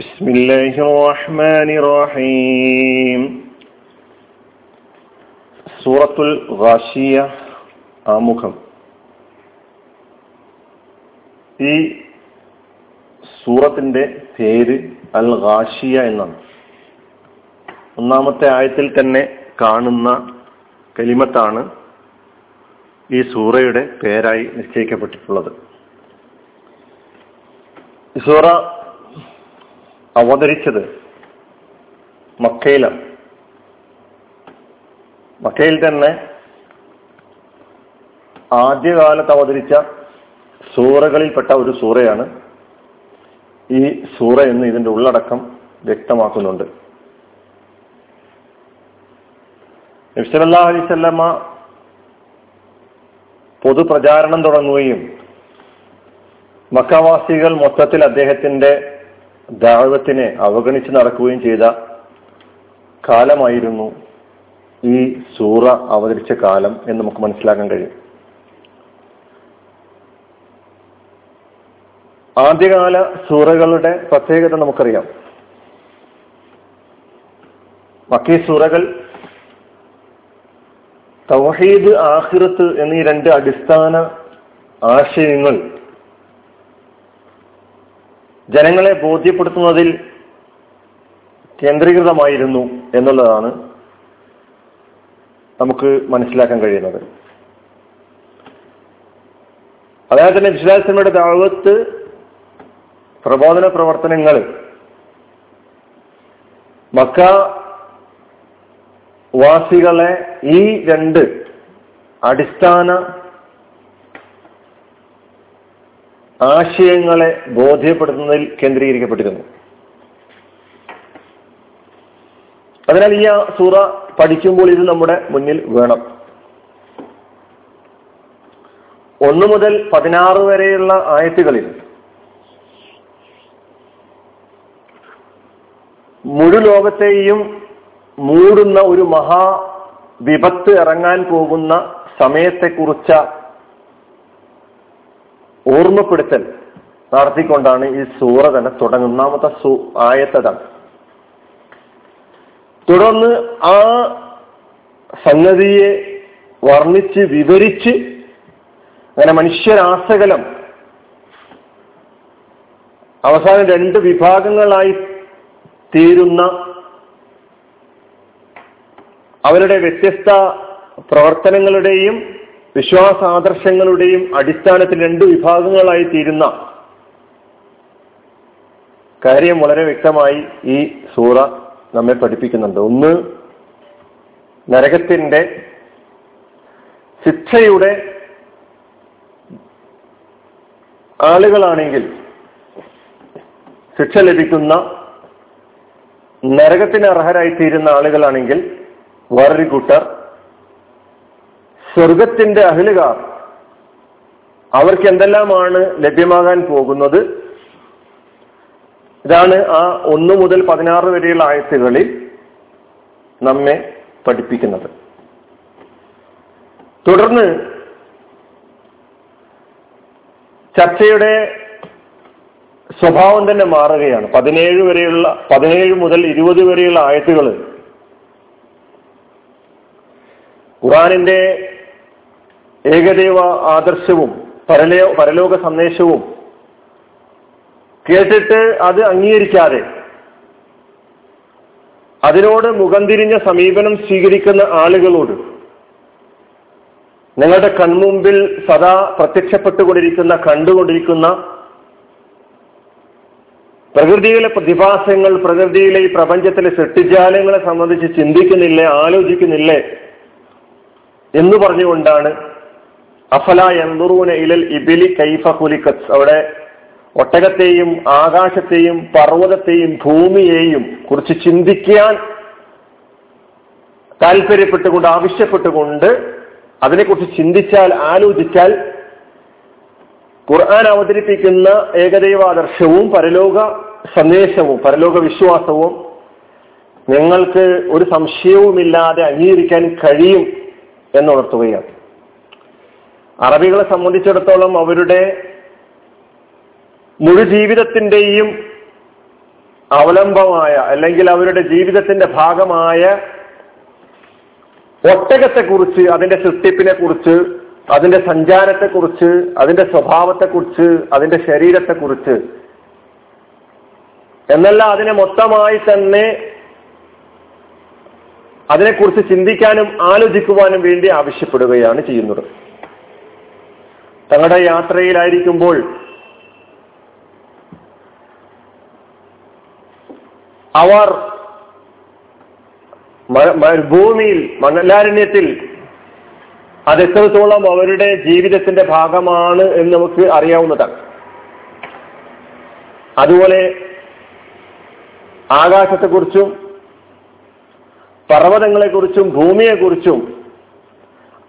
بسم الله الرحمن الرحيم സൂറത്തുൽ ഗാഷിയ ആമുഖം ഈ സൂറത്തിന്റെ പേര് അൽ ഗാഷിയ എന്നാണ് ഒന്നാമത്തെ ആയത്തിൽ തന്നെ കാണുന്ന കലിമത്താണ് ഈ സൂറയുടെ പേരായി നിശ്ചയിക്കപ്പെട്ടിട്ടുള്ളത് ഈ സൂറ അവതരിച്ചത് മക്കയിലാണ്. മക്കയിൽ തന്നെ ആദ്യകാലത്ത് അവതരിച്ച സൂറകളിൽപ്പെട്ട ഒരു സൂറയാണ്. ഈ സൂറ എന്ന് ഇതിന്റെ ഉള്ളടക്കം വ്യക്തമാക്കുന്നുണ്ട്. നബ്സല്ലാ വസല്ലമ പൊതുപ്രചാരണം തുടങ്ങുകയും മക്കവാസികൾ മൊത്തത്തിൽ അദ്ദേഹത്തിന്റെ ദാവത്തിനെ അവഗണിച്ച് നടക്കുകയും ചെയ്ത കാലമായിരുന്നു ഈ സൂറ അവതരിച്ച കാലം എന്ന് നമുക്ക് മനസ്സിലാക്കാൻ കഴിയും. ആദ്യകാല സൂറകളുടെ പ്രത്യേകത നമുക്കറിയാം. മക്കീ സൂറകൾ തൗഹീദ് ആഹിറത്ത് എന്നീ രണ്ട് അടിസ്ഥാന ആശയങ്ങൾ ജനങ്ങളെ ബോധ്യപ്പെടുത്തുന്നതിൽ കേന്ദ്രീകൃതമായിരുന്നു എന്നുള്ളതാണ് നമുക്ക് മനസ്സിലാക്കാൻ കഴിയുന്നത്. അതായത് തന്നെ വിശ്വാസങ്ങളുടെ ദാവത്ത് പ്രബോധന പ്രവർത്തനങ്ങൾ മക്ക വാസികളെ ഈ രണ്ട് അടിസ്ഥാന ആശയങ്ങളെ ബോധ്യപ്പെടുത്തുന്നതിൽ കേന്ദ്രീകരിക്കപ്പെട്ടിരുന്നു. അതിനാൽ ഈ സൂറ പഠിക്കുമ്പോൾ ഇത് നമ്മുടെ മുന്നിൽ വേണം. ഒന്നു മുതൽ പതിനാറ് വരെയുള്ള ആയത്തുകളിൽ മുഴു ലോകത്തെയും മൂടുന്ന ഒരു മഹാ വിപത്ത് ഇറങ്ങാൻ പോകുന്ന സമയത്തെക്കുറിച്ച ഓർമ്മപ്പെടുത്തൽ നടത്തിക്കൊണ്ടാണ് ഈ സൂറ തന്നെ തുടങ്ങുന്നാമത്തെ സൂ ആയത്തതാണ് തുടർന്ന് ആ സംഗതിയെ വർണിച്ച് വിവരിച്ച് അങ്ങനെ മനുഷ്യരാസകലം അവസാനം രണ്ട് വിഭാഗങ്ങളായി തീരുന്ന അവരുടെ വ്യത്യസ്ത പ്രവർത്തനങ്ങളുടെയും വിശ്വാസാദർശങ്ങളുടെയും അടിസ്ഥാനത്തിൽ രണ്ട് വിഭാഗങ്ങളായി തീരുന്ന കാര്യം വളരെ വ്യക്തമായി ഈ സൂറ നമ്മെ പഠിപ്പിക്കുന്നുണ്ട്. ഒന്ന് നരകത്തിന്റെ ശിക്ഷയുടെ ആളുകളാണെങ്കിൽ ശിക്ഷ ലഭിക്കുന്ന നരകത്തിന് അർഹരായി തീരുന്ന ആളുകളാണെങ്കിൽ വേറൊരു കൂട്ടർ സ്വർഗത്തിന്റെ അഹ്ലുകാർ അവർക്ക് എന്തെല്ലാമാണ് ലഭ്യമാകാൻ പോകുന്നത്? ഇതാണ് ആ ഒന്ന് മുതൽ പതിനാറ് വരെയുള്ള ആയത്തുകളിൽ നമ്മെ പഠിപ്പിക്കുന്നത്. തുടർന്ന് ചർച്ചയുടെ സ്വഭാവം തന്നെ മാറുകയാണ്. പതിനേഴ് വരെയുള്ള പതിനേഴ് മുതൽ ഇരുപത് വരെയുള്ള ആയത്തുകൾ. ഖുറാനിന്റെ ഏകദൈവ ആദർശവും പരലോ പരലോക സന്ദേശവും കേട്ടിട്ട് അത് അംഗീകരിക്കാതെ അതിനോട് മുഖം തിരിഞ്ഞ സമീപനം സ്വീകരിക്കുന്ന ആളുകളോട് നിങ്ങളുടെ കൺമുമ്പിൽ സദാ പ്രത്യക്ഷപ്പെട്ടുകൊണ്ടിരിക്കുന്ന കണ്ടുകൊണ്ടിരിക്കുന്ന പ്രകൃതിയിലെ പ്രതിഭാസങ്ങൾ പ്രകൃതിയിലെ ഈ പ്രപഞ്ചത്തിലെ സൃഷ്ടിജാലങ്ങളെ സംബന്ധിച്ച് ചിന്തിക്കുന്നില്ലേ ആലോചിക്കുന്നില്ലേ എന്ന് പറഞ്ഞുകൊണ്ടാണ് അഫല എന്തൂറൂന ഇലൽ ഇബിലി കൈഫ കുലിക്കത്ത് അവിടെ ഒട്ടകത്തെയും ആകാശത്തെയും പർവതത്തെയും ഭൂമിയെയും കുറിച്ച് ചിന്തിക്കാൻ താല്പര്യപ്പെട്ടുകൊണ്ട് ആവശ്യപ്പെട്ടുകൊണ്ട് അതിനെക്കുറിച്ച് ചിന്തിച്ചാൽ ആലോചിച്ചാൽ ഖുർആൻ അവതരിപ്പിക്കുന്ന ഏകദൈവാദർശവും പരലോക സന്ദേശവും പരലോക വിശ്വാസവും നിങ്ങൾക്ക് ഒരു സംശയവുമില്ലാതെ അംഗീകരിക്കാൻ കഴിയും എന്നുണർത്തുകയാണ് അറബികളെ സംബന്ധിച്ചിടത്തോളം അവരുടെ മുഴു ജീവിതത്തിന്റെയും അവലംബമായ അല്ലെങ്കിൽ അവരുടെ ജീവിതത്തിന്റെ ഭാഗമായ ഒട്ടകത്തെക്കുറിച്ച് അതിന്റെ സൃഷ്ടിപ്പിനെ കുറിച്ച് അതിന്റെ സഞ്ചാരത്തെക്കുറിച്ച് അതിന്റെ സ്വഭാവത്തെക്കുറിച്ച് അതിന്റെ ശരീരത്തെക്കുറിച്ച്. എന്നല്ല അതിനെ മൊത്തമായി തന്നെ അതിനെക്കുറിച്ച് ചിന്തിക്കാനും ആലോചിക്കുവാനും വേണ്ടി ആവശ്യപ്പെടുകയാണ് ചെയ്യുന്നത്. തങ്ങളുടെ യാത്രയിലായിരിക്കുമ്പോൾ അവർ ഭൂമിയിൽ മണലാരണ്യത്തിൽ അതെത്രത്തോളം അവരുടെ ജീവിതത്തിന്റെ ഭാഗമാണ് എന്ന് നമുക്ക് അറിയാവുന്നതാണ്. അതുപോലെ ആകാശത്തെക്കുറിച്ചും പർവതങ്ങളെക്കുറിച്ചും ഭൂമിയെക്കുറിച്ചും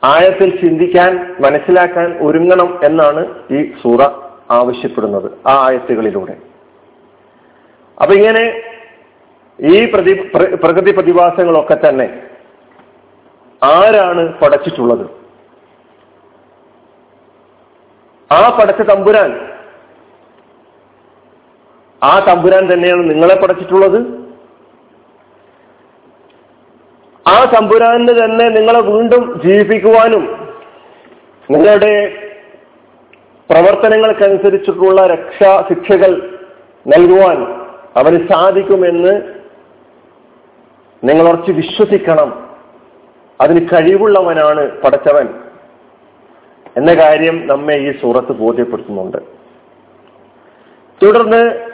ആയത്തിൽ ചിന്തിക്കാൻ മനസ്സിലാക്കാൻ ഒരുങ്ങണം എന്നാണ് ഈ സൂറ ആവശ്യപ്പെടുന്നത് ആ ആയത്തുകളിലൂടെ. അപ്പൊ ഇങ്ങനെ ഈ പ്രതി പ്രകൃതി പ്രതിഭാസങ്ങളൊക്കെ തന്നെ ആരാണ് പടച്ചിട്ടുള്ളത്? ആ പടച്ച തമ്പുരാൻ. ആ തമ്പുരാൻ തന്നെയാണ് നിങ്ങളെ പടച്ചിട്ടുള്ളത്? ആ തമ്പുരാന് തന്നെ നിങ്ങളെ വീണ്ടും ജീവിപ്പിക്കുവാനും നിങ്ങളുടെ പ്രവർത്തനങ്ങൾക്കനുസരിച്ചിട്ടുള്ള രക്ഷാ ശിക്ഷകൾ നൽകുവാൻ അവന് സാധിക്കുമെന്ന് നിങ്ങൾ ഉറച്ച് വിശ്വസിക്കണം. അതിന് കഴിവുള്ളവനാണ് പടച്ചവൻ. എന്ന കാര്യം നമ്മെ ഈ സൂറത്ത് ബോധ്യപ്പെടുത്തുന്നുണ്ട്. തുടർന്ന്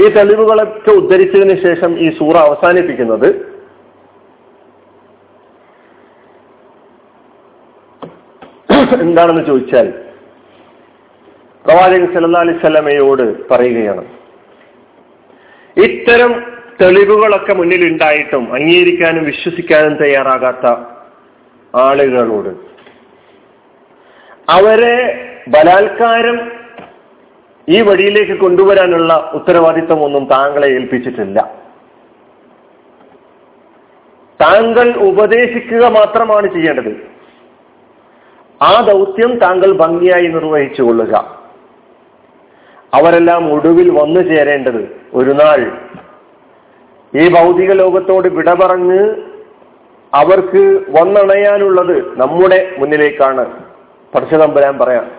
ഈ തെളിവുകളൊക്കെ ഉദ്ധരിച്ചതിന് ശേഷം ഈ സൂറ അവസാനിപ്പിക്കുന്നത് എന്താണെന്ന് ചോദിച്ചാൽ പ്രവാചകൻ സല്ലാ അലൈഹി സ്വലമയോട് പറയുകയാണ്. ഇത്തരം തെളിവുകളൊക്കെ മുന്നിൽ ഉണ്ടായിട്ടും അംഗീകരിക്കാനും വിശ്വസിക്കാനും തയ്യാറാകാത്ത ആളുകളോട് അവരെ ബലാത്കാരം ഈ വഴിയിലേക്ക് കൊണ്ടുവരാനുള്ള ഉത്തരവാദിത്വം ഒന്നും താങ്കളെ ഏൽപ്പിച്ചിട്ടില്ല. താങ്കൾ ഉപദേശിക്കുക മാത്രമാണ് ചെയ്യേണ്ടത്. ആ ദൗത്യം താങ്കൾ ഭംഗിയായി നിർവഹിച്ചു കൊള്ളുക. അവരെല്ലാം ഒടുവിൽ വന്നു ചേരേണ്ടത് ഒരു നാൾ. ഈ ഭൗതിക ലോകത്തോട് വിട പറഞ്ഞ് അവർക്ക് വന്നണയാനുള്ളത് നമ്മുടെ മുന്നിലേക്കാണ്. പടച്ചതമ്പരാൻ പറയാം.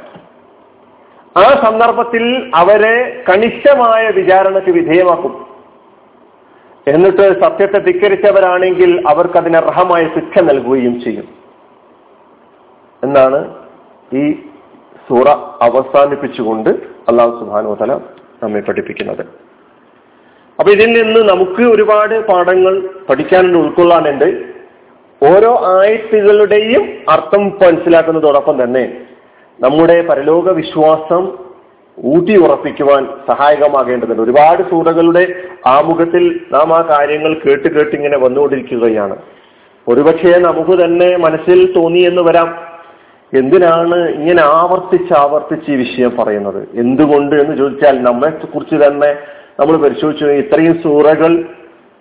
ആ സന്ദർഭത്തിൽ അവരെ കണിശമായ വിചാരണയ്ക്ക് വിധേയമാക്കും. എന്നിട്ട് സത്യത്തെ ധിക്കരിച്ചവരാണെങ്കിൽ അവർക്കതിന് അർഹമായ ശിക്ഷ നൽകുകയും ചെയ്യും. എന്നാണ് ഈ സൂറ അവസാനിപ്പിച്ചുകൊണ്ട് അള്ളാഹു സുബാനു തല നമ്മെ പഠിപ്പിക്കുന്നത്. അപ്പൊ ഇതിൽ നിന്ന് നമുക്ക് ഒരുപാട് പാഠങ്ങൾ പഠിക്കാനുണ്ട് ഉൾക്കൊള്ളാനുണ്ട്. ഓരോ ആയത്തുകളുടെയും അർത്ഥം മനസ്സിലാക്കുന്നതോടൊപ്പം തന്നെ നമ്മുടെ പരലോക വിശ്വാസം ഊട്ടി ഉറപ്പിക്കുവാൻ സഹായകമാകേണ്ടതുണ്ട്. ഒരുപാട് സൂറകളുടെ ആമുഖത്തിൽ നാം ആ കാര്യങ്ങൾ കേട്ട് കേട്ട് ഇങ്ങനെ വന്നുകൊണ്ടിരിക്കുകയാണ്. ഒരുപക്ഷെ നമുക്ക് തന്നെ മനസ്സിൽ തോന്നി എന്ന് വരാം. എന്തിനാണ് ഇങ്ങനെ ആവർത്തിച്ച് ആവർത്തിച്ച് ഈ വിഷയം പറയുന്നത്? എന്തുകൊണ്ട് എന്ന് ചോദിച്ചാൽ നമ്മെ കുറിച്ച് തന്നെ നമ്മൾ പരിശോധിച്ചു ഇത്രയും സൂറകൾ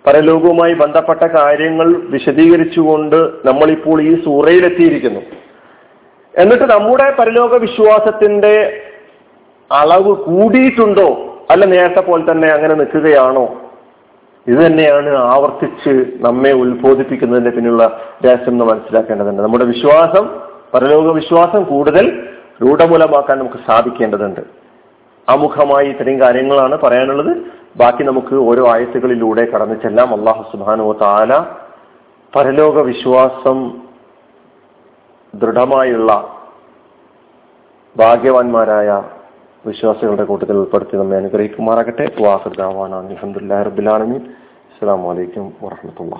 പരലോകവുമായി ബന്ധപ്പെട്ട കാര്യങ്ങൾ വിശദീകരിച്ചുകൊണ്ട് നമ്മളിപ്പോൾ ഈ സൂറയിലെത്തിയിരിക്കുന്നു. എന്നിട്ട് നമ്മുടെ പരലോക വിശ്വാസത്തിന്റെ അളവ് കൂടിയിട്ടുണ്ടോ? അല്ല നേരത്തെ പോലെ തന്നെ അങ്ങനെ നിൽക്കുകയാണോ? ഇത് തന്നെയാണ് ആവർത്തിച്ച് നമ്മെ ഉത്ബോധിപ്പിക്കുന്നതിന്റെ പിന്നിലുള്ള രഹസ്യം എന്ന് മനസ്സിലാക്കേണ്ടതുണ്ട്. നമ്മുടെ വിശ്വാസം പരലോക വിശ്വാസം കൂടുതൽ രൂഢമൂലമാക്കാൻ നമുക്ക് സാധിക്കേണ്ടതുണ്ട്. അമുഖമായി ഇത്രയും കാര്യങ്ങളാണ് പറയാനുള്ളത്. ബാക്കി നമുക്ക് ഓരോ ആയത്തുകളിലൂടെ കടന്നു ചെല്ലാം. അള്ളാഹു സുബാനോ താല പരലോക വിശ്വാസം ദൃഢമായുള്ള ഭാഗ്യവാന്മാരായ വിശ്വാസികളുടെ കൂട്ടത്തിൽ ഉൾപ്പെടുത്തി നമ്മെ അനുഗ്രഹിക്കുമാറാകട്ടെ. വാഹൃദാവാനാണ് അലഹമുല്ലാ റബുലാലമീൻ അസ്സാം വലൈക്കും വാഹമത്തുള്ള